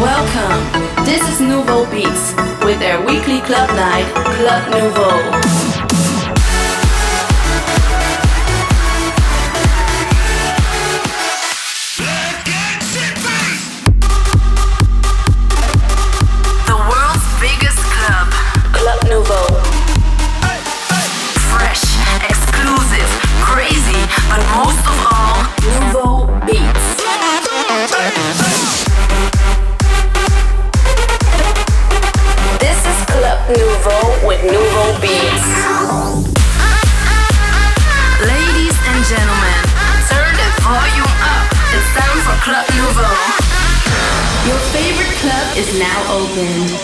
Welcome. This is Nouveau Beats with their weekly club night, Club Nouveau. Is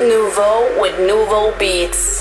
Nouveau with Nouveau Beats.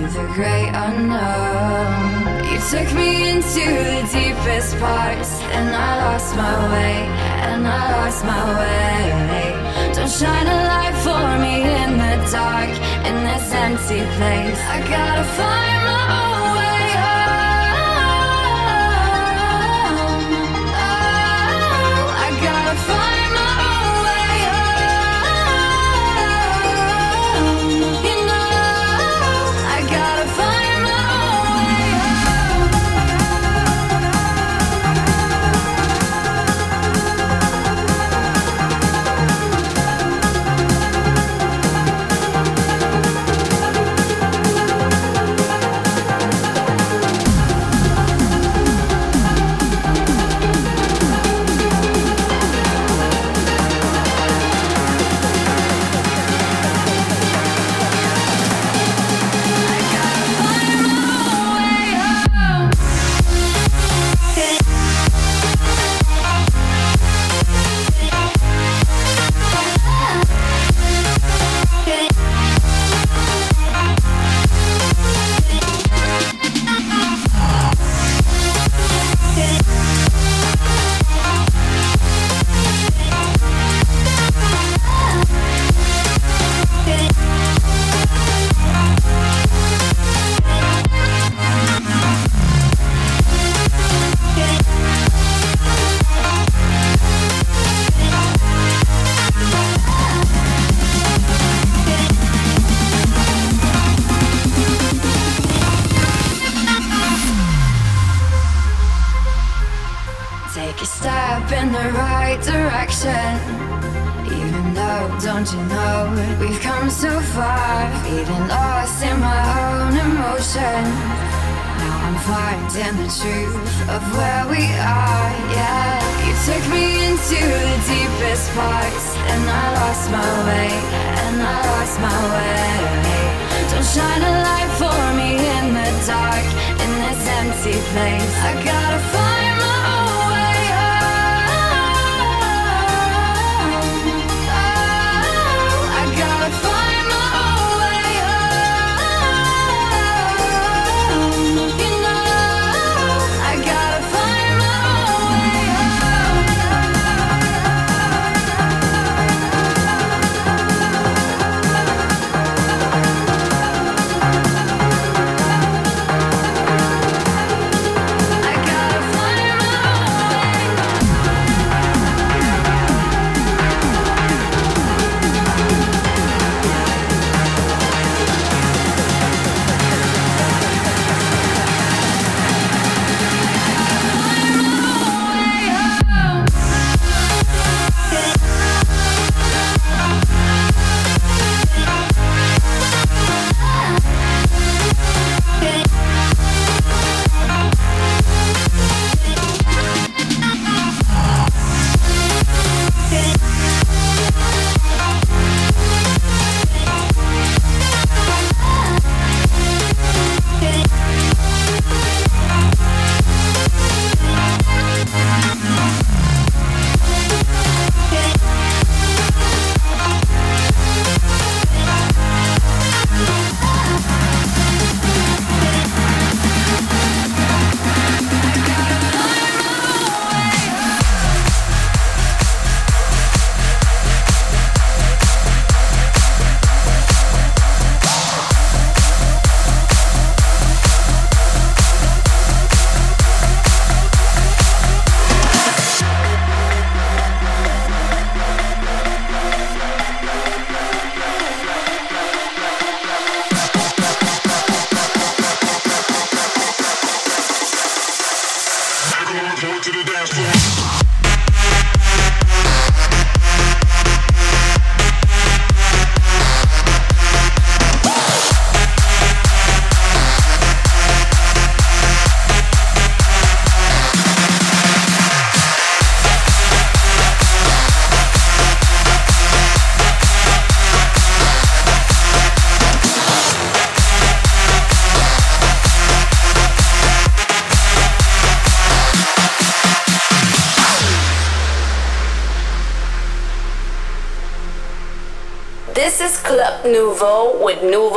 To the great unknown. You took me into the deepest parts, and I lost my way, and I lost my way. Don't shine a light for me in the dark, in this empty place. I gotta find.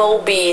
With Nouveau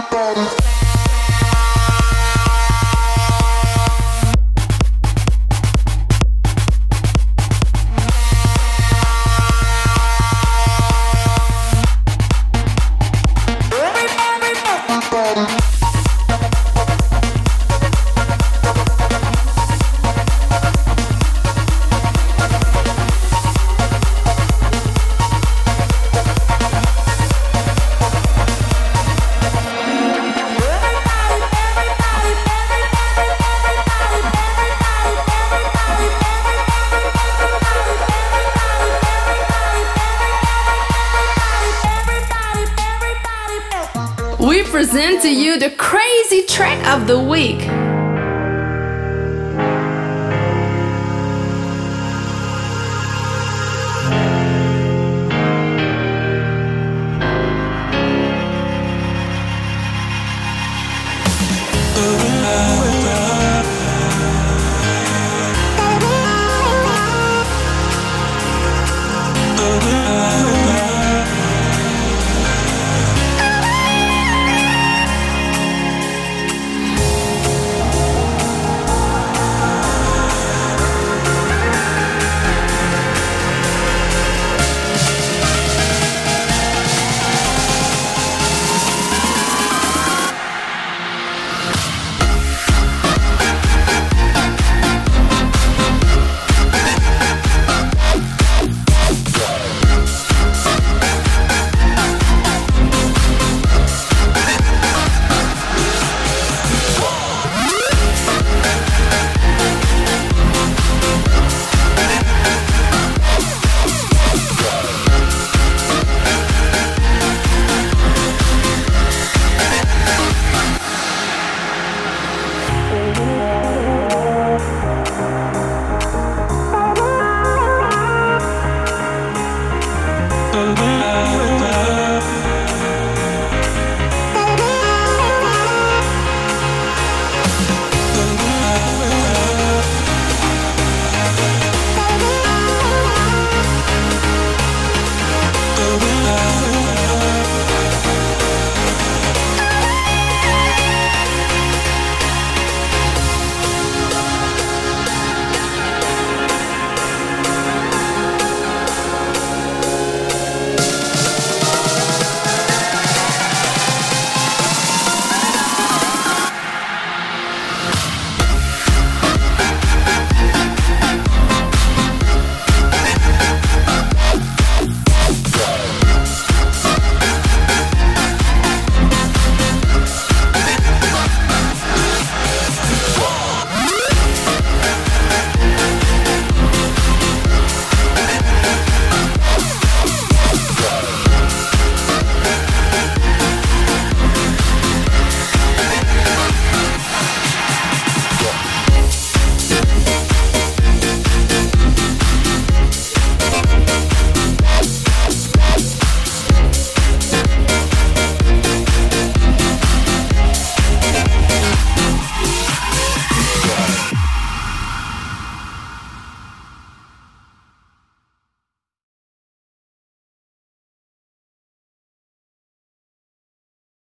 Beats.